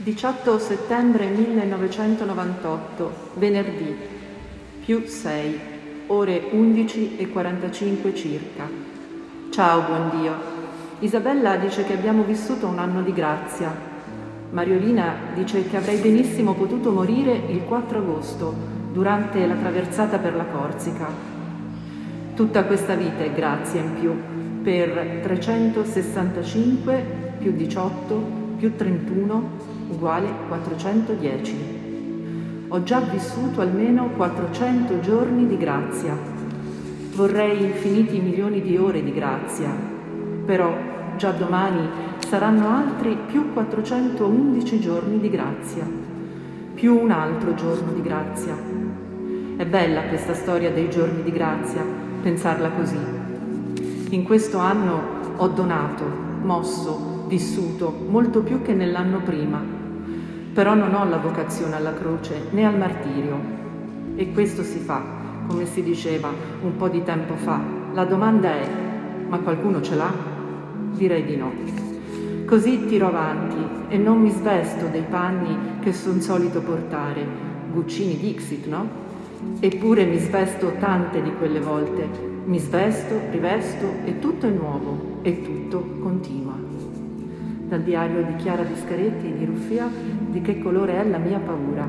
18 settembre 1998, venerdì, più 6, ore 11 e 45 circa. Ciao, buon Dio. Isabella dice che abbiamo vissuto un anno di grazia. Mariolina dice che avrei benissimo potuto morire il 4 agosto, durante la traversata per la Corsica. Tutta questa vita è grazia in più, per 365 più 18 più 31 uguale 410. Ho già vissuto almeno 400 giorni di grazia. Vorrei infiniti milioni di ore di grazia, però già domani saranno altri più 411 giorni di grazia, più un altro giorno di grazia. È bella questa storia dei giorni di grazia, pensarla così. In questo anno ho donato, mosso, vissuto molto più che nell'anno prima però non ho la vocazione alla croce né al martirio. E questo si fa, come si diceva un po' di tempo fa. La domanda è, ma qualcuno ce l'ha? Direi di no. Così tiro avanti e non mi svesto dei panni che son solito portare, Guccini Dixit, no? Eppure mi svesto tante di quelle volte. Mi svesto, rivesto e tutto è nuovo e tutto continua. Dal diario di Chiara Biscaretti di Ruffia di che colore è la mia paura.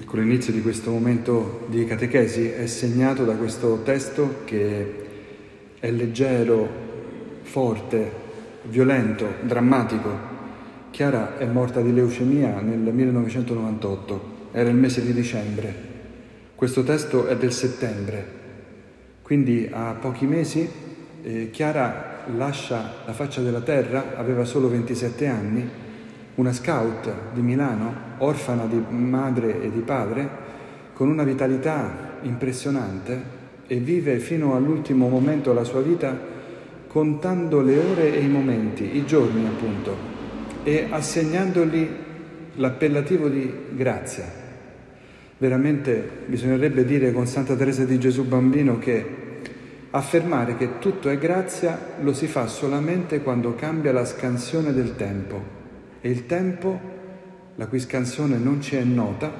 Ecco, l'inizio di questo momento di catechesi è segnato da questo testo che è leggero, forte, violento, drammatico. Chiara è morta di leucemia nel 1998, era il mese di dicembre. Questo testo è del settembre, quindi a pochi mesi eh, Chiara lascia la faccia della terra, aveva solo 27 anni, una scout di Milano, orfana di madre e di padre, con una vitalità impressionante e vive fino all'ultimo momento della sua vita contando le ore e i momenti, i giorni appunto, e assegnandogli l'appellativo di grazia. Veramente bisognerebbe dire con Santa Teresa di Gesù Bambino che Affermare che tutto è grazia lo si fa solamente quando cambia la scansione del tempo e il tempo, la cui scansione non ci è nota,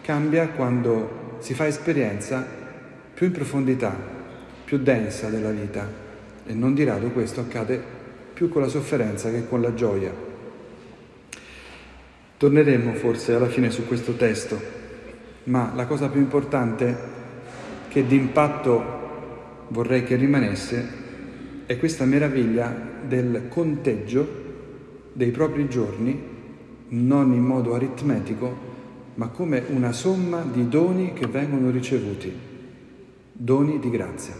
cambia quando si fa esperienza più in profondità, più densa della vita e non di rado questo accade più con la sofferenza che con la gioia. Torneremo forse alla fine su questo testo, ma la cosa più importante che d'impatto vorrei che rimanesse è questa meraviglia del conteggio dei propri giorni, non in modo aritmetico, ma come una somma di doni che vengono ricevuti, doni di grazia.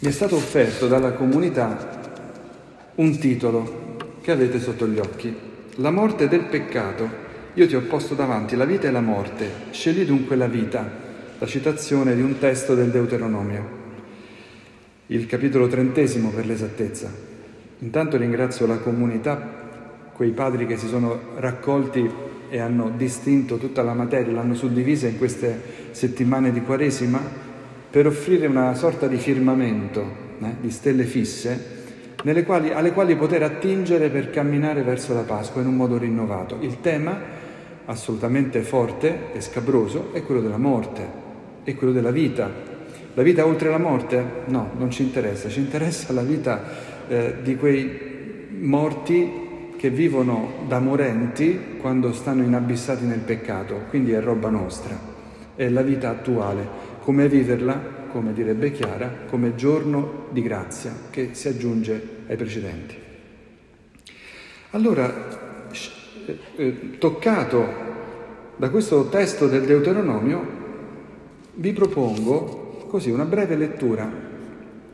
Mi è stato offerto dalla comunità un titolo che avete sotto gli occhi, La morte del peccato io ti ho posto davanti la vita e la morte, scegli dunque la vita, la citazione di un testo del Deuteronomio, il capitolo trentesimo per l'esattezza. Intanto ringrazio la comunità, quei padri che si sono raccolti e hanno distinto tutta la materia, l'hanno suddivisa in queste settimane di Quaresima per offrire una sorta di firmamento, eh, di stelle fisse, quali, alle quali poter attingere per camminare verso la Pasqua in un modo rinnovato. Il tema assolutamente forte e scabroso è quello della morte, è quello della vita. La vita oltre la morte? No, non ci interessa, ci interessa la vita eh, di quei morti che vivono da morenti quando stanno inabissati nel peccato, quindi è roba nostra, è la vita attuale, come viverla, come direbbe Chiara, come giorno di grazia che si aggiunge ai precedenti. Allora, eh, toccato da questo testo del Deuteronomio, vi propongo così una breve lettura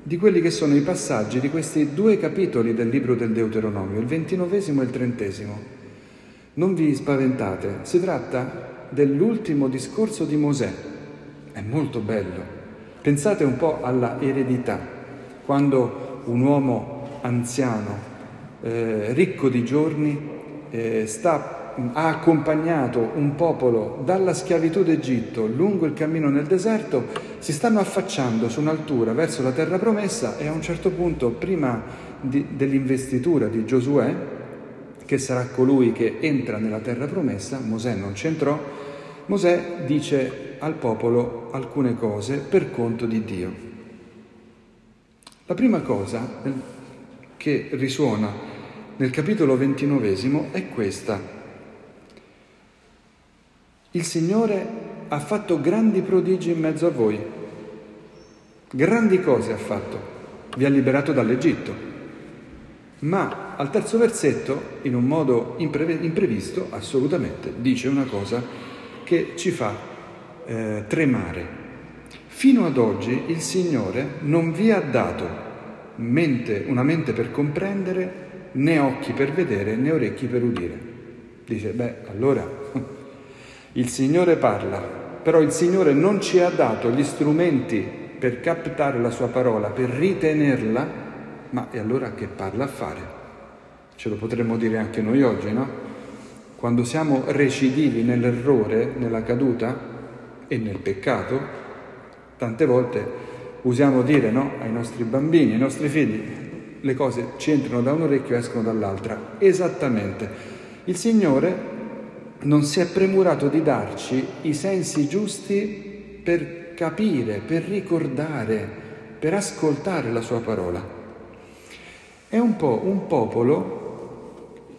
di quelli che sono i passaggi di questi due capitoli del libro del Deuteronomio, il ventinovesimo e il trentesimo. Non vi spaventate, si tratta dell'ultimo discorso di Mosè. È molto bello. Pensate un po' alla eredità, quando un uomo anziano, eh, ricco di giorni, eh, sta ha accompagnato un popolo dalla schiavitù d'Egitto lungo il cammino nel deserto, si stanno affacciando su un'altura verso la terra promessa e a un certo punto, prima di, dell'investitura di Giosuè, che sarà colui che entra nella terra promessa, Mosè non c'entrò, Mosè dice al popolo alcune cose per conto di Dio. La prima cosa che risuona nel capitolo ventinovesimo è questa. Il Signore ha fatto grandi prodigi in mezzo a voi, grandi cose ha fatto, vi ha liberato dall'Egitto. Ma al terzo versetto, in un modo imprevisto, assolutamente, dice una cosa che ci fa eh, tremare. Fino ad oggi il Signore non vi ha dato mente, una mente per comprendere, né occhi per vedere, né orecchi per udire. Dice, beh, allora il Signore parla, però il Signore non ci ha dato gli strumenti per captare la sua parola, per ritenerla, ma e allora che parla a fare? Ce lo potremmo dire anche noi oggi, no? Quando siamo recidivi nell'errore, nella caduta e nel peccato, tante volte usiamo dire no, ai nostri bambini, ai nostri figli, le cose ci entrano da un orecchio e escono dall'altra. Esattamente. Il Signore non si è premurato di darci i sensi giusti per capire, per ricordare, per ascoltare la sua parola. È un po' un popolo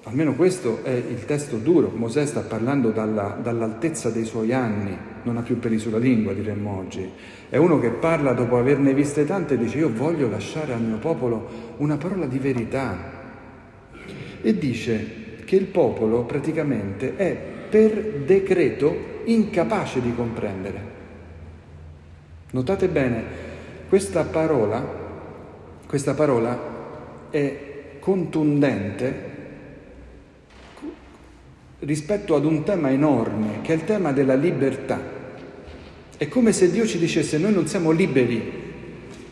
Almeno questo è il testo duro. Mosè sta parlando dalla, dall'altezza dei suoi anni, non ha più peli sulla lingua, diremmo oggi. È uno che parla dopo averne viste tante e dice io voglio lasciare al mio popolo una parola di verità. E dice che il popolo praticamente è per decreto incapace di comprendere. Notate bene, questa parola, questa parola è contundente rispetto ad un tema enorme, che è il tema della libertà. È come se Dio ci dicesse noi non siamo liberi,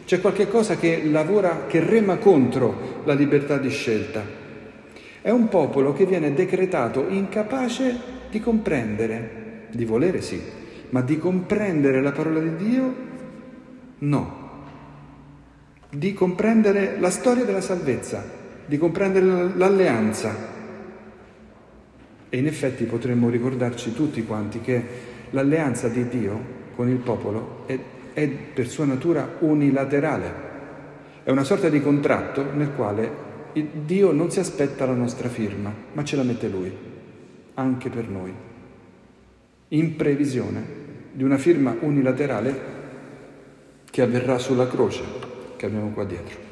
c'è qualche cosa che lavora, che rema contro la libertà di scelta. È un popolo che viene decretato incapace di comprendere, di volere sì, ma di comprendere la parola di Dio no. Di comprendere la storia della salvezza, di comprendere l'alleanza, e in effetti potremmo ricordarci tutti quanti che l'alleanza di Dio con il popolo è, è per sua natura unilaterale. È una sorta di contratto nel quale Dio non si aspetta la nostra firma, ma ce la mette Lui, anche per noi, in previsione di una firma unilaterale che avverrà sulla croce che abbiamo qua dietro.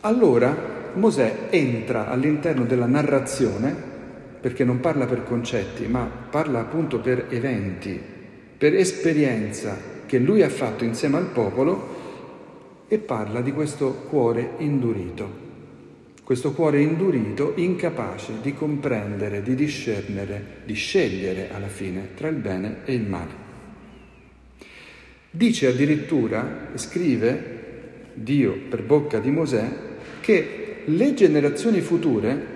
Allora Mosè entra all'interno della narrazione, perché non parla per concetti, ma parla appunto per eventi, per esperienza che lui ha fatto insieme al popolo e parla di questo cuore indurito. Questo cuore indurito, incapace di comprendere, di discernere, di scegliere alla fine tra il bene e il male. Dice addirittura, scrive Dio per bocca di Mosè, che le generazioni future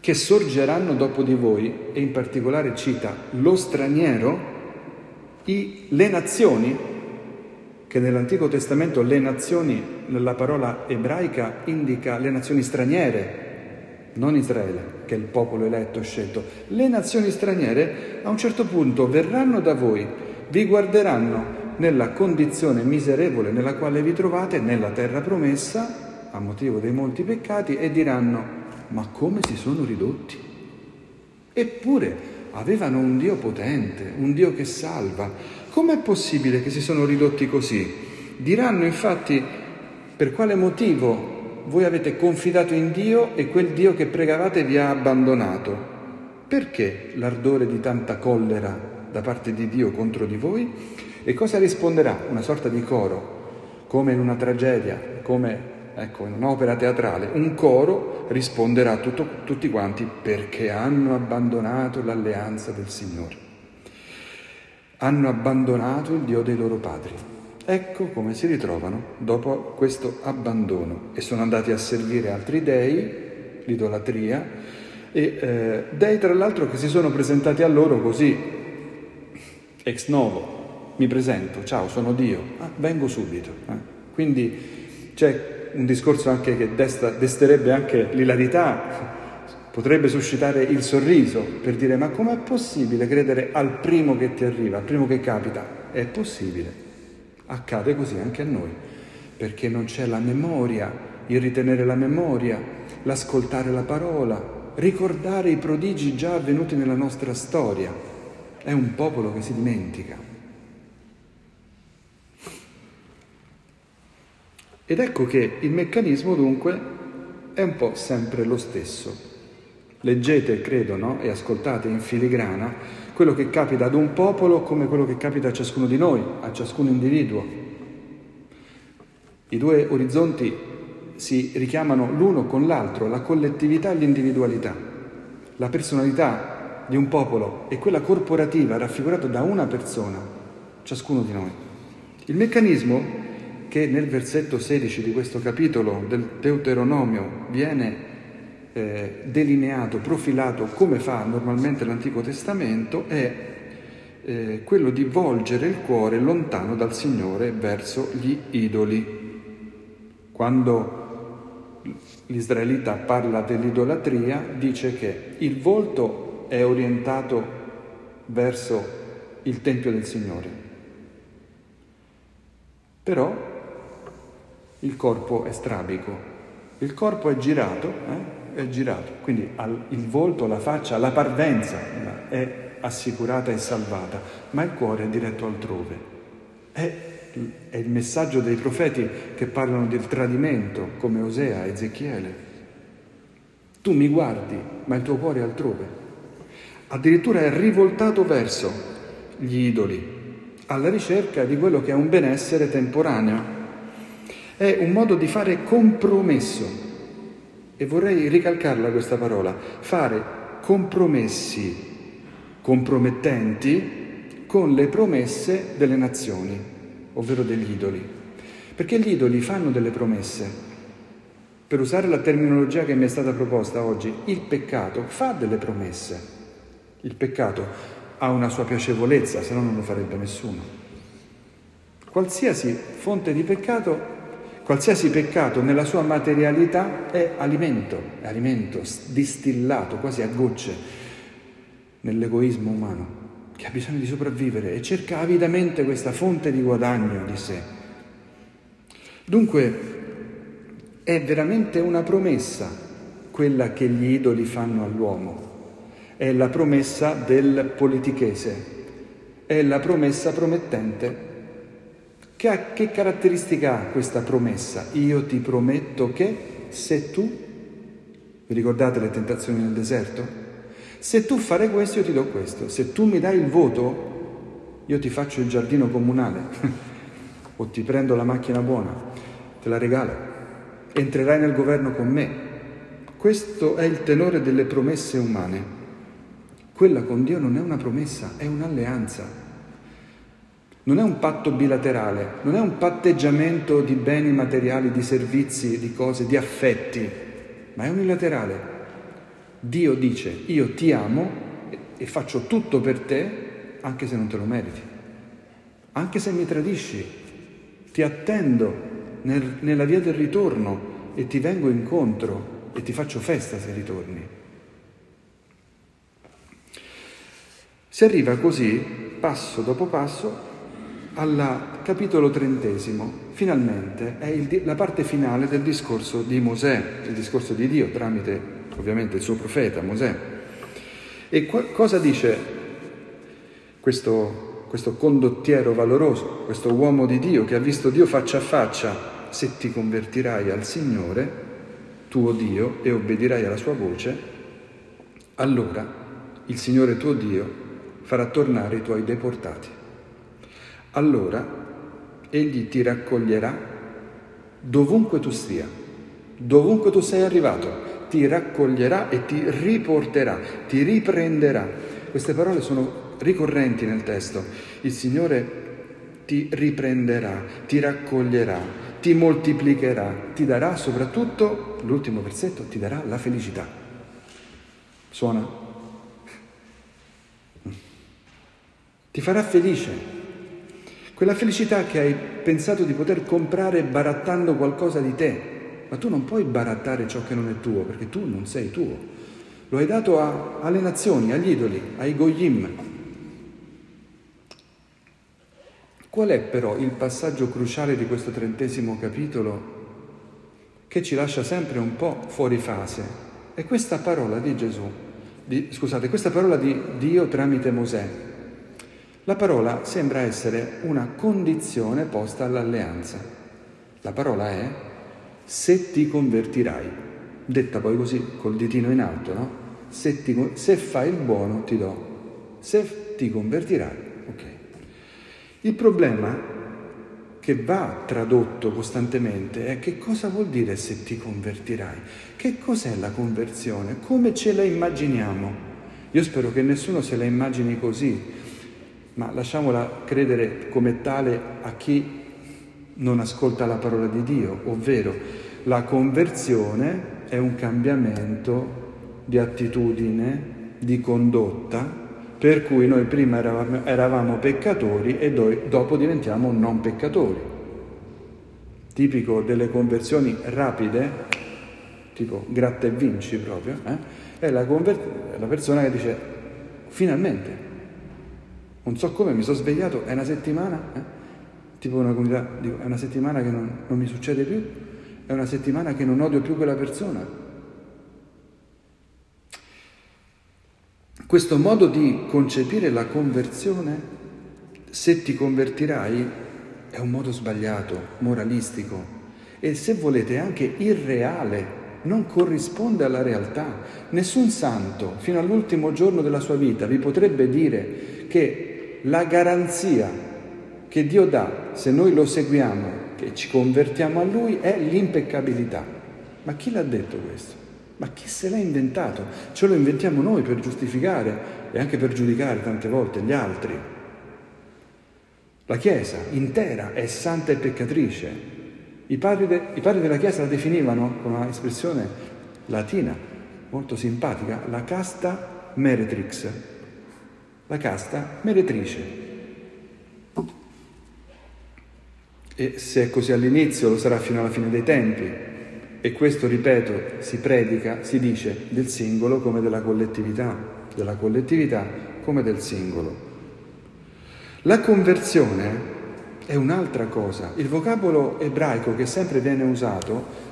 che sorgeranno dopo di voi, e in particolare cita lo straniero, i, le nazioni, che nell'Antico Testamento le nazioni, nella parola ebraica, indica le nazioni straniere, non Israele, che è il popolo eletto scelto. Le nazioni straniere a un certo punto verranno da voi, vi guarderanno nella condizione miserevole nella quale vi trovate, nella terra promessa, a motivo dei molti peccati e diranno ma come si sono ridotti? Eppure avevano un Dio potente, un Dio che salva. Com'è possibile che si sono ridotti così? Diranno infatti per quale motivo voi avete confidato in Dio e quel Dio che pregavate vi ha abbandonato? Perché l'ardore di tanta collera da parte di Dio contro di voi? E cosa risponderà? Una sorta di coro, come in una tragedia, come ecco, in un'opera teatrale, un coro risponderà a tutto, tutti quanti perché hanno abbandonato l'alleanza del Signore. Hanno abbandonato il Dio dei loro padri. Ecco come si ritrovano dopo questo abbandono e sono andati a servire altri dei l'idolatria, e eh, dei tra l'altro che si sono presentati a loro così, ex novo, mi presento, ciao, sono Dio, ah, vengo subito. Eh. Quindi c'è un discorso anche che desta, desterebbe anche l'ilarità, potrebbe suscitare il sorriso per dire ma com'è possibile credere al primo che ti arriva, al primo che capita? È possibile, accade così anche a noi, perché non c'è la memoria, il ritenere la memoria, l'ascoltare la parola, ricordare i prodigi già avvenuti nella nostra storia. È un popolo che si dimentica. Ed ecco che il meccanismo dunque è un po' sempre lo stesso. Leggete, credo, e ascoltate in filigrana quello che capita ad un popolo come quello che capita a ciascuno di noi, a ciascun individuo. I due orizzonti si richiamano l'uno con l'altro, la collettività e l'individualità. La personalità di un popolo e quella corporativa raffigurata da una persona, ciascuno di noi. Il meccanismo che nel versetto 16 di questo capitolo del Deuteronomio viene eh, delineato, profilato come fa normalmente l'Antico Testamento è eh, quello di volgere il cuore lontano dal Signore verso gli idoli. Quando l'Israelita parla dell'idolatria dice che il volto è orientato verso il Tempio del Signore, però il corpo è strabico, il corpo è girato, eh? è girato, quindi il volto, la faccia, la parvenza è assicurata e salvata, ma il cuore è diretto altrove. È, è il messaggio dei profeti che parlano del tradimento, come Osea, Ezechiele. Tu mi guardi, ma il tuo cuore è altrove. Addirittura è rivoltato verso gli idoli, alla ricerca di quello che è un benessere temporaneo. È un modo di fare compromesso e vorrei ricalcarla questa parola, fare compromessi compromettenti con le promesse delle nazioni, ovvero degli idoli. Perché gli idoli fanno delle promesse. Per usare la terminologia che mi è stata proposta oggi, il peccato fa delle promesse. Il peccato ha una sua piacevolezza, se no non lo farebbe nessuno. Qualsiasi fonte di peccato Qualsiasi peccato nella sua materialità è alimento, è alimento distillato quasi a gocce nell'egoismo umano, che ha bisogno di sopravvivere e cerca avidamente questa fonte di guadagno di sé. Dunque è veramente una promessa quella che gli idoli fanno all'uomo, è la promessa del politichese, è la promessa promettente che, che caratteristica ha questa promessa? Io ti prometto che se tu, vi ricordate le tentazioni nel deserto? Se tu fare questo io ti do questo, se tu mi dai il voto io ti faccio il giardino comunale o ti prendo la macchina buona, te la regalo, entrerai nel governo con me. Questo è il tenore delle promesse umane. Quella con Dio non è una promessa, è un'alleanza. Non è un patto bilaterale, non è un patteggiamento di beni materiali, di servizi, di cose, di affetti, ma è unilaterale. Dio dice io ti amo e faccio tutto per te anche se non te lo meriti, anche se mi tradisci, ti attendo nel, nella via del ritorno e ti vengo incontro e ti faccio festa se ritorni. Si arriva così, passo dopo passo, al capitolo trentesimo, finalmente è il, la parte finale del discorso di Mosè, il discorso di Dio tramite ovviamente il suo profeta Mosè. E qua, cosa dice questo, questo condottiero valoroso, questo uomo di Dio che ha visto Dio faccia a faccia? Se ti convertirai al Signore, tuo Dio, e obbedirai alla sua voce, allora il Signore tuo Dio farà tornare i tuoi deportati allora egli ti raccoglierà dovunque tu sia, dovunque tu sei arrivato, ti raccoglierà e ti riporterà, ti riprenderà. Queste parole sono ricorrenti nel testo. Il Signore ti riprenderà, ti raccoglierà, ti ti moltiplicherà, ti darà soprattutto, l'ultimo versetto, ti darà la felicità. Suona? Ti farà felice. Quella felicità che hai pensato di poter comprare barattando qualcosa di te, ma tu non puoi barattare ciò che non è tuo, perché tu non sei tuo. Lo hai dato a, alle nazioni, agli idoli, ai goyim. Qual è però il passaggio cruciale di questo trentesimo capitolo che ci lascia sempre un po' fuori fase? È questa parola di Gesù, di, scusate, questa parola di Dio tramite Mosè. La parola sembra essere una condizione posta all'alleanza. La parola è se ti convertirai, detta poi così col ditino in alto, no? Se, ti, se fai il buono ti do, se ti convertirai, ok. Il problema che va tradotto costantemente è che cosa vuol dire se ti convertirai? Che cos'è la conversione? Come ce la immaginiamo? Io spero che nessuno se la immagini così, ma lasciamola credere come tale a chi non ascolta la parola di Dio, ovvero la conversione è un cambiamento di attitudine, di condotta, per cui noi prima eravamo, eravamo peccatori e do, dopo diventiamo non peccatori. Tipico delle conversioni rapide, tipo gratta e vinci proprio, eh? è la, conver- la persona che dice finalmente, non so come mi sono svegliato, è una settimana, eh? tipo una comunità, dico, è una settimana che non, non mi succede più, è una settimana che non odio più quella persona. Questo modo di concepire la conversione, se ti convertirai, è un modo sbagliato, moralistico e se volete anche irreale, non corrisponde alla realtà. Nessun santo fino all'ultimo giorno della sua vita vi potrebbe dire che la garanzia che Dio dà, se noi lo seguiamo, che ci convertiamo a Lui, è l'impeccabilità. Ma chi l'ha detto questo? Ma chi se l'ha inventato? Ce lo inventiamo noi per giustificare e anche per giudicare tante volte gli altri. La Chiesa intera è santa e peccatrice. I padri, de, i padri della Chiesa la definivano con una espressione latina molto simpatica, la casta meretrix, la casta meretrice. E se è così all'inizio lo sarà fino alla fine dei tempi. E questo, ripeto, si predica, si dice del singolo come della collettività, della collettività come del singolo. La conversione è un'altra cosa. Il vocabolo ebraico che sempre viene usato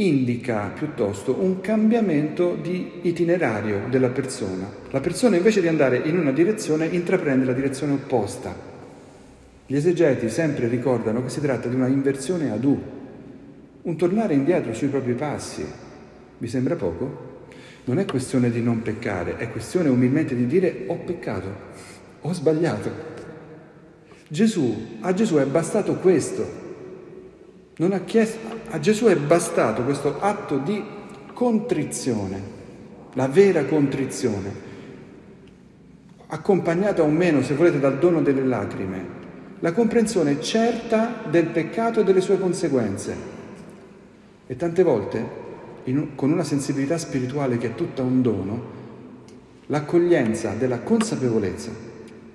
indica piuttosto un cambiamento di itinerario della persona. La persona invece di andare in una direzione intraprende la direzione opposta. Gli esegeti sempre ricordano che si tratta di una inversione ad U, un tornare indietro sui propri passi. Vi sembra poco? Non è questione di non peccare, è questione umilmente di dire ho peccato, ho sbagliato. Gesù, a Gesù è bastato questo. Non ha chiesto, a Gesù è bastato questo atto di contrizione, la vera contrizione, accompagnata o meno, se volete, dal dono delle lacrime, la comprensione certa del peccato e delle sue conseguenze. E tante volte, in, con una sensibilità spirituale che è tutta un dono, l'accoglienza della consapevolezza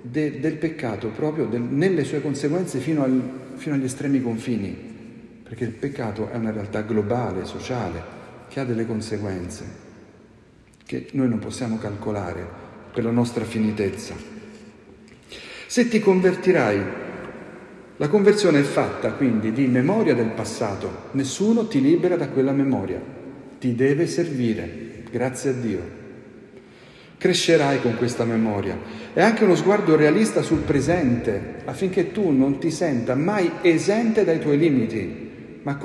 de, del peccato proprio del, nelle sue conseguenze fino, al, fino agli estremi confini, perché il peccato è una realtà globale, sociale, che ha delle conseguenze che noi non possiamo calcolare per la nostra finitezza. Se ti convertirai la conversione è fatta quindi di memoria del passato, nessuno ti libera da quella memoria, ti deve servire, grazie a Dio. Crescerai con questa memoria. È anche uno sguardo realista sul presente, affinché tu non ti senta mai esente dai tuoi limiti, ma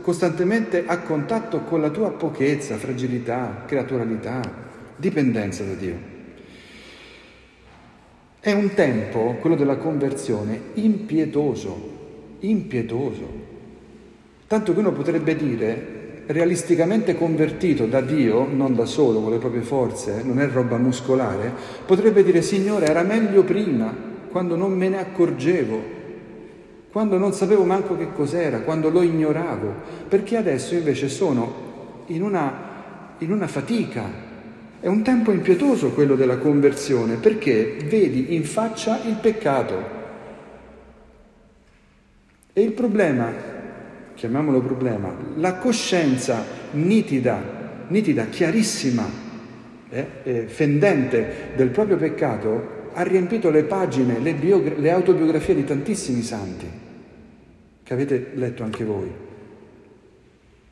costantemente a contatto con la tua pochezza, fragilità, creaturalità, dipendenza da Dio. È un tempo, quello della conversione, impietoso, impietoso. Tanto che uno potrebbe dire, realisticamente convertito da Dio, non da solo, con le proprie forze, non è roba muscolare, potrebbe dire, Signore, era meglio prima, quando non me ne accorgevo, quando non sapevo manco che cos'era, quando lo ignoravo, perché adesso invece sono in una, in una fatica. È un tempo impietoso quello della conversione, perché vedi in faccia il peccato. E il problema, chiamiamolo problema, la coscienza nitida, nitida, chiarissima, eh, eh, fendente del proprio peccato, ha riempito le pagine, le, biogra- le autobiografie di tantissimi santi, che avete letto anche voi.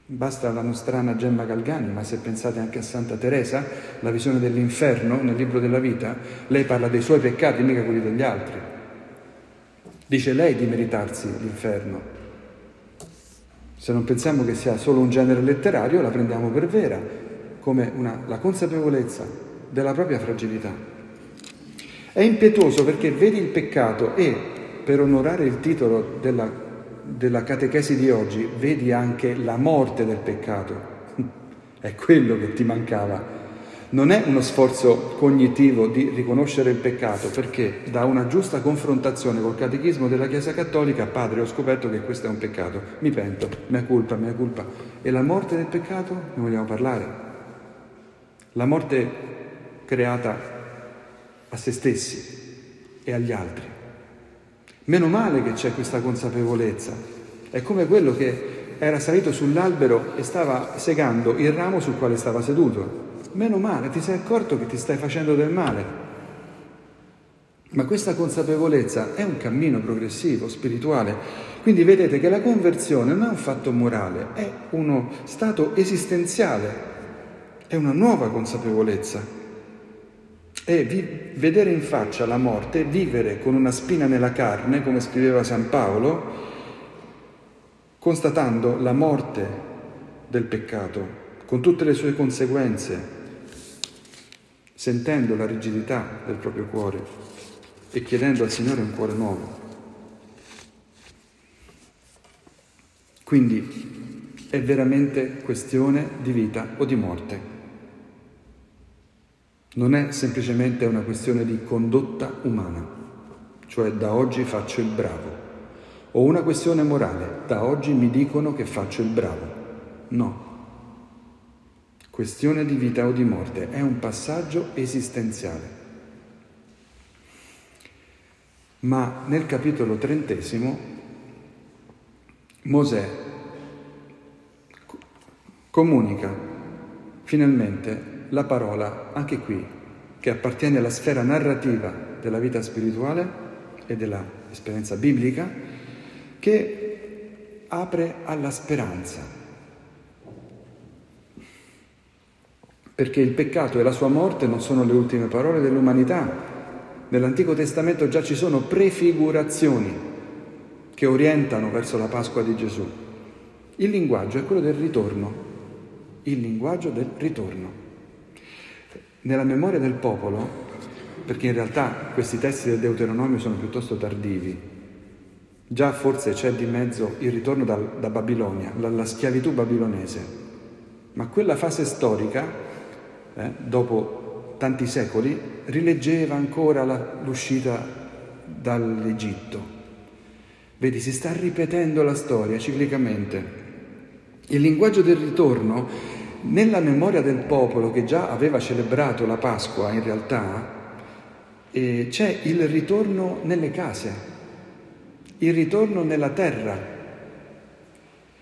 Basta la nostrana Gemma Galgani, ma se pensate anche a Santa Teresa, la visione dell'inferno nel libro della vita, lei parla dei suoi peccati, mica quelli degli altri. Dice lei di meritarsi l'inferno. Se non pensiamo che sia solo un genere letterario, la prendiamo per vera, come una, la consapevolezza della propria fragilità. È impetuoso perché vedi il peccato e, per onorare il titolo della, della catechesi di oggi, vedi anche la morte del peccato. È quello che ti mancava. Non è uno sforzo cognitivo di riconoscere il peccato, perché da una giusta confrontazione col catechismo della Chiesa Cattolica, padre, ho scoperto che questo è un peccato, mi pento, mia colpa, mia colpa. E la morte del peccato? Ne vogliamo parlare. La morte creata a se stessi e agli altri. Meno male che c'è questa consapevolezza. È come quello che era salito sull'albero e stava segando il ramo sul quale stava seduto. Meno male, ti sei accorto che ti stai facendo del male. Ma questa consapevolezza è un cammino progressivo, spirituale. Quindi vedete che la conversione non è un fatto morale, è uno stato esistenziale, è una nuova consapevolezza è vi- vedere in faccia la morte, vivere con una spina nella carne, come scriveva San Paolo, constatando la morte del peccato, con tutte le sue conseguenze, sentendo la rigidità del proprio cuore e chiedendo al Signore un cuore nuovo. Quindi è veramente questione di vita o di morte. Non è semplicemente una questione di condotta umana, cioè da oggi faccio il bravo, o una questione morale, da oggi mi dicono che faccio il bravo. No. Questione di vita o di morte, è un passaggio esistenziale. Ma nel capitolo trentesimo Mosè comunica finalmente la parola, anche qui, che appartiene alla sfera narrativa della vita spirituale e dell'esperienza biblica, che apre alla speranza. Perché il peccato e la sua morte non sono le ultime parole dell'umanità. Nell'Antico Testamento già ci sono prefigurazioni che orientano verso la Pasqua di Gesù. Il linguaggio è quello del ritorno, il linguaggio del ritorno nella memoria del popolo, perché in realtà questi testi del Deuteronomio sono piuttosto tardivi, già forse c'è di mezzo il ritorno da, da Babilonia, la, schiavitù babilonese, ma quella fase storica, eh, dopo tanti secoli, rileggeva ancora la, l'uscita dall'Egitto. Vedi, si sta ripetendo la storia ciclicamente. Il linguaggio del ritorno nella memoria del popolo che già aveva celebrato la Pasqua, in realtà, eh, c'è il ritorno nelle case, il ritorno nella terra.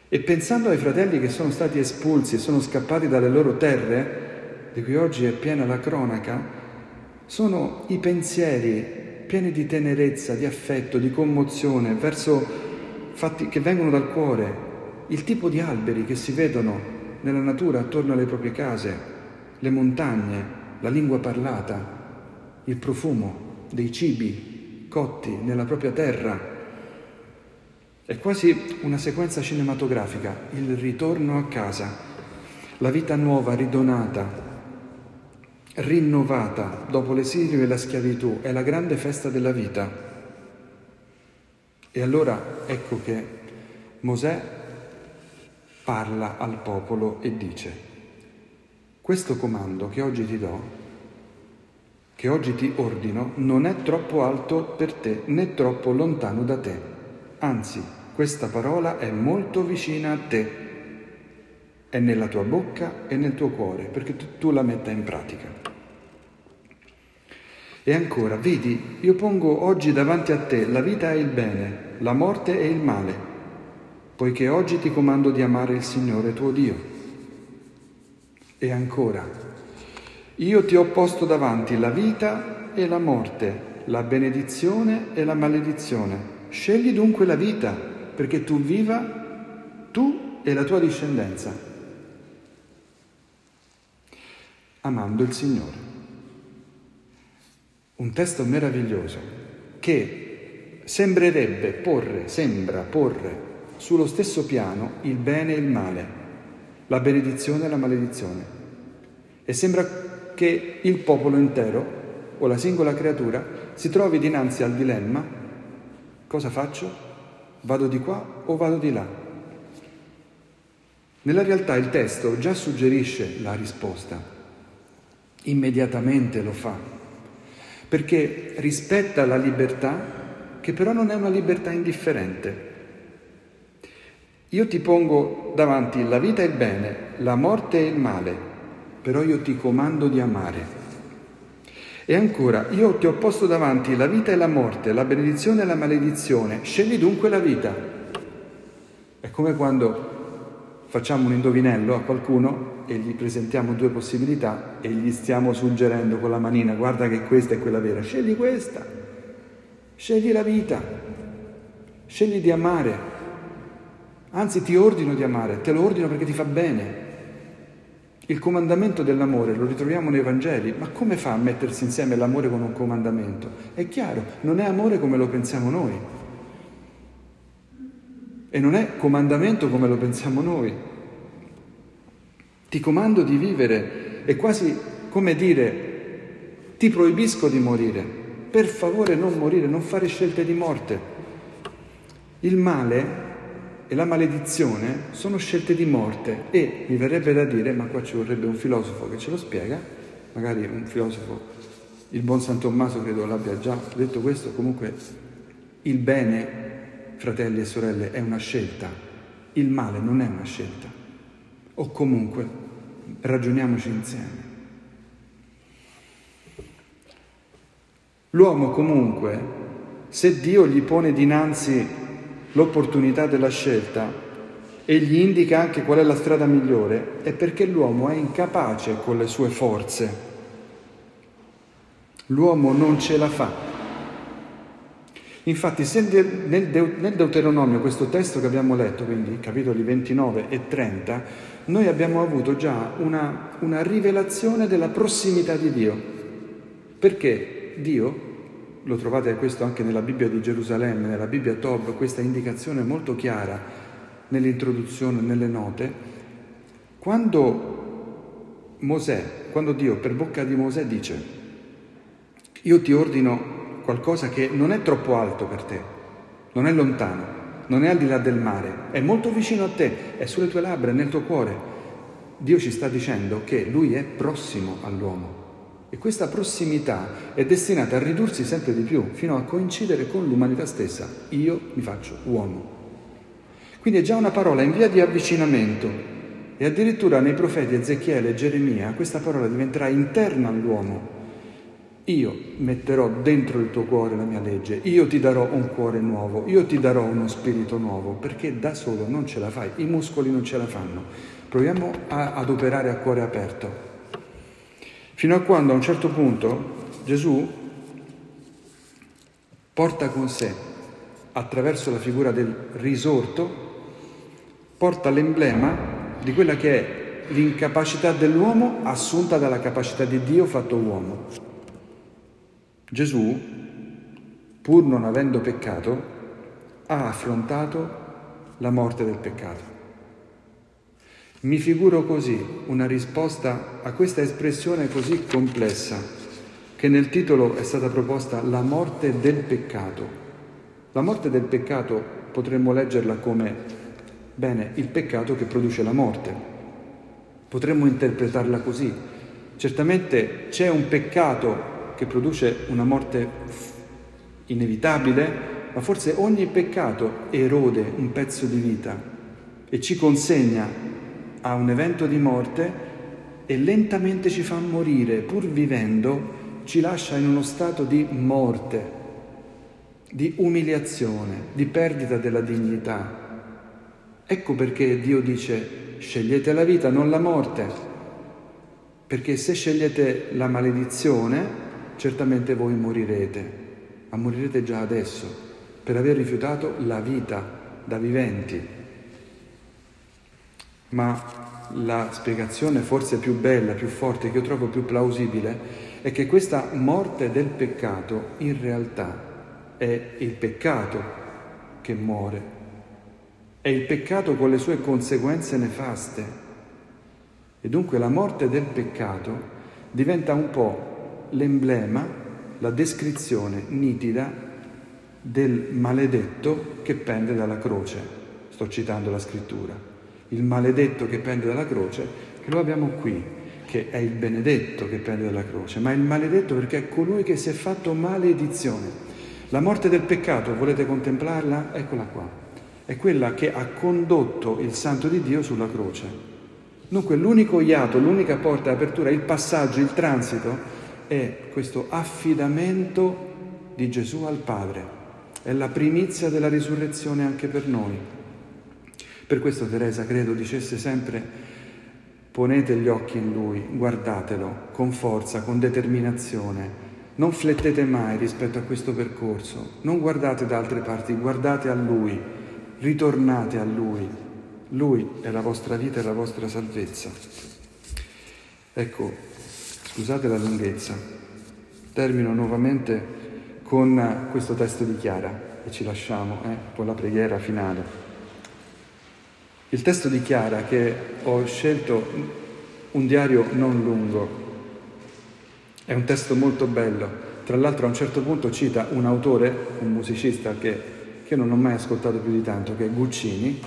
E pensando ai fratelli che sono stati espulsi e sono scappati dalle loro terre, di cui oggi è piena la cronaca, sono i pensieri pieni di tenerezza, di affetto, di commozione verso fatti che vengono dal cuore, il tipo di alberi che si vedono nella natura attorno alle proprie case, le montagne, la lingua parlata, il profumo dei cibi cotti nella propria terra. È quasi una sequenza cinematografica, il ritorno a casa, la vita nuova, ridonata, rinnovata dopo l'esilio e la schiavitù, è la grande festa della vita. E allora ecco che Mosè parla al popolo e dice, questo comando che oggi ti do, che oggi ti ordino, non è troppo alto per te né troppo lontano da te. anzi questa parola è molto vicina a te, è nella tua bocca e nel tuo cuore, perché tu, la metta in pratica. E ancora, vedi, io pongo oggi davanti a te la vita e il bene, la morte e il male, poiché oggi ti comando di amare il Signore tuo Dio. E ancora, io ti ho posto davanti la vita e la morte, la benedizione e la maledizione. Scegli dunque la vita perché tu viva tu e la tua discendenza, amando il Signore. Un testo meraviglioso che sembrerebbe porre, sembra porre sullo stesso piano il bene e il male, la benedizione e la maledizione. E sembra che il popolo intero o la singola creatura si trovi dinanzi al dilemma, cosa faccio? Vado di qua o vado di là? Nella realtà il testo già suggerisce la risposta, immediatamente lo fa, perché rispetta la libertà che però non è una libertà indifferente. Io ti pongo davanti la vita e il bene, la morte e il male, però io ti comando di amare. E ancora, io ti ho posto davanti la vita e la morte, la benedizione e la maledizione, scegli dunque la vita. È come quando facciamo un indovinello a qualcuno e gli presentiamo due possibilità e gli stiamo suggerendo con la manina, guarda che questa è quella vera, scegli questa, scegli la vita, scegli di amare, anzi ti ordino di amare, te lo ordino perché ti fa bene. Il comandamento dell'amore lo ritroviamo nei Vangeli, ma come fa a mettersi insieme l'amore con un comandamento? È chiaro, non è amore come lo pensiamo noi. E non è comandamento come lo pensiamo noi. Ti comando di vivere, è quasi come dire, ti proibisco di morire, per favore non morire, non fare scelte di morte. Il male e la maledizione sono scelte di morte e mi verrebbe da dire, ma qua ci vorrebbe un filosofo che ce lo spiega, magari un filosofo, il buon San Tommaso credo l'abbia già detto questo, comunque il bene, fratelli e sorelle, è una scelta, il male non è una scelta, o comunque ragioniamoci insieme. L'uomo comunque, se Dio gli pone dinanzi l'opportunità della scelta e gli indica anche qual è la strada migliore, è perché l'uomo è incapace con le sue forze. L'uomo non ce la fa. Infatti, se nel, Deuteronomio, questo testo che abbiamo letto, quindi capitoli 29 e 30, noi abbiamo avuto già una, una rivelazione della prossimità di Dio. Perché Dio lo trovate questo anche nella Bibbia di Gerusalemme, nella Bibbia Tob, questa indicazione molto chiara nell'introduzione, nelle note, quando Mosè, quando Dio per bocca di Mosè dice, io ti ordino qualcosa che non è troppo alto per te, non è lontano, non è al di là del mare, è molto vicino a te, è sulle tue labbra, nel tuo cuore. Dio ci sta dicendo che Lui è prossimo all'uomo e questa prossimità è destinata a ridursi sempre di più, fino a coincidere con l'umanità stessa. Io mi faccio uomo. Quindi è già una parola in via di avvicinamento e addirittura nei profeti Ezechiele e Geremia questa parola diventerà interna all'uomo. Io metterò dentro il tuo cuore la mia legge, io ti darò un cuore nuovo, io ti darò uno spirito nuovo, perché da solo non ce la fai, i muscoli non ce la fanno. Proviamo a, ad operare a cuore aperto. Fino a quando a un certo punto Gesù porta con sé, attraverso la figura del risorto, porta l'emblema di quella che è l'incapacità dell'uomo assunta dalla capacità di Dio fatto uomo. Gesù, pur non avendo peccato, ha affrontato la morte del peccato. Mi figuro così una risposta a questa espressione così complessa che nel titolo è stata proposta la morte del peccato. La morte del peccato potremmo leggerla come, bene, il peccato che produce la morte. Potremmo interpretarla così. Certamente c'è un peccato che produce una morte inevitabile, ma forse ogni peccato erode un pezzo di vita e ci consegna a un evento di morte e lentamente ci fa morire, pur vivendo, ci lascia in uno stato di morte, di umiliazione, di perdita della dignità. Ecco perché Dio dice scegliete la vita, non la morte, perché se scegliete la maledizione, certamente voi morirete, ma morirete già adesso per aver rifiutato la vita da viventi. Ma la spiegazione forse più bella, più forte, che io trovo più plausibile, è che questa morte del peccato in realtà è il peccato che muore, è il peccato con le sue conseguenze nefaste. E dunque la morte del peccato diventa un po' l'emblema, la descrizione nitida del maledetto che pende dalla croce. Sto citando la scrittura il maledetto che pende dalla croce, che lo abbiamo qui, che è il benedetto che pende dalla croce, ma il maledetto perché è colui che si è fatto maledizione. La morte del peccato, volete contemplarla? Eccola qua. È quella che ha condotto il Santo di Dio sulla croce. Dunque l'unico iato, l'unica porta d'apertura, il passaggio, il transito è questo affidamento di Gesù al Padre. È la primizia della risurrezione anche per noi. Per questo Teresa credo dicesse sempre ponete gli occhi in lui, guardatelo con forza, con determinazione. Non flettete mai rispetto a questo percorso, non guardate da altre parti, guardate a lui, ritornate a lui. Lui è la vostra vita e la vostra salvezza. Ecco, scusate la lunghezza, termino nuovamente con questo testo di Chiara e ci lasciamo eh, con la preghiera finale. Il testo dichiara che ho scelto un diario non lungo, è un testo molto bello, tra l'altro a un certo punto cita un autore, un musicista che, che non ho mai ascoltato più di tanto, che è Guccini,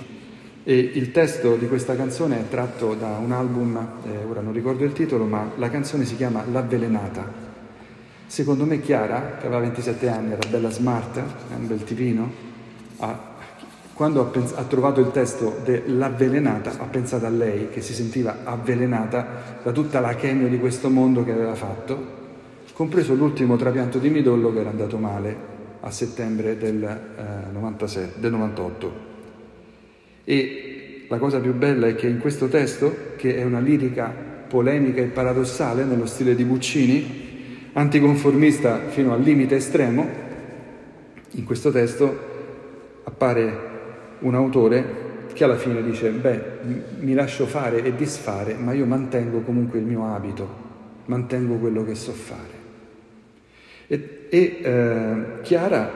e il testo di questa canzone è tratto da un album, eh, ora non ricordo il titolo, ma la canzone si chiama L'avvelenata. Secondo me Chiara, che aveva 27 anni, era bella smart, è un bel tipino, ha quando ha, pens- ha, trovato il testo dell'avvelenata, ha pensato a lei che si sentiva avvelenata da tutta la chemio di questo mondo che aveva fatto, compreso l'ultimo trapianto di midollo che era andato male a settembre del, eh, 97, del 98. E la cosa più bella è che in questo testo, che è una lirica polemica e paradossale nello stile di Guccini, anticonformista fino al limite estremo, in questo testo appare un autore che alla fine dice, beh, mi lascio fare e disfare, ma io mantengo comunque il mio abito, mantengo quello che so fare. E, e eh, Chiara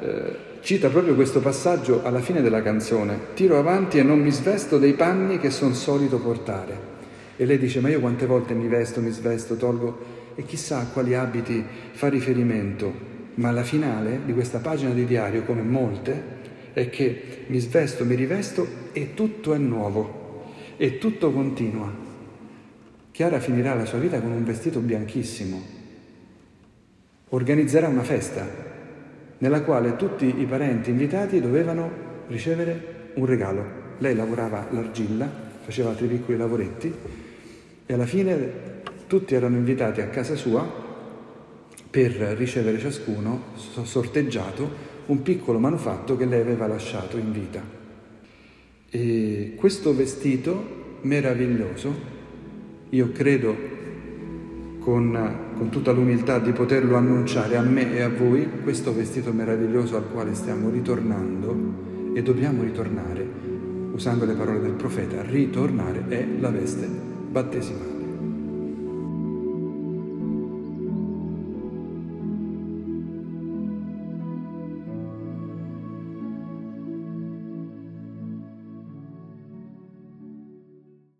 eh, cita proprio questo passaggio alla fine della canzone, tiro avanti e non mi svesto dei panni che sono solito portare. E lei dice, ma io quante volte mi vesto, mi svesto, tolgo, e chissà a quali abiti fa riferimento, ma alla finale di questa pagina di diario, come molte, è che mi svesto, mi rivesto e tutto è nuovo e tutto continua. Chiara finirà la sua vita con un vestito bianchissimo. Organizzerà una festa nella quale tutti i parenti invitati dovevano ricevere un regalo. Lei lavorava l'argilla, faceva altri piccoli lavoretti e alla fine tutti erano invitati a casa sua per ricevere ciascuno sorteggiato un piccolo manufatto che lei aveva lasciato in vita. E questo vestito meraviglioso, io credo con, con tutta l'umiltà di poterlo annunciare a me e a voi, questo vestito meraviglioso al quale stiamo ritornando e dobbiamo ritornare, usando le parole del profeta, ritornare è la veste battesimale.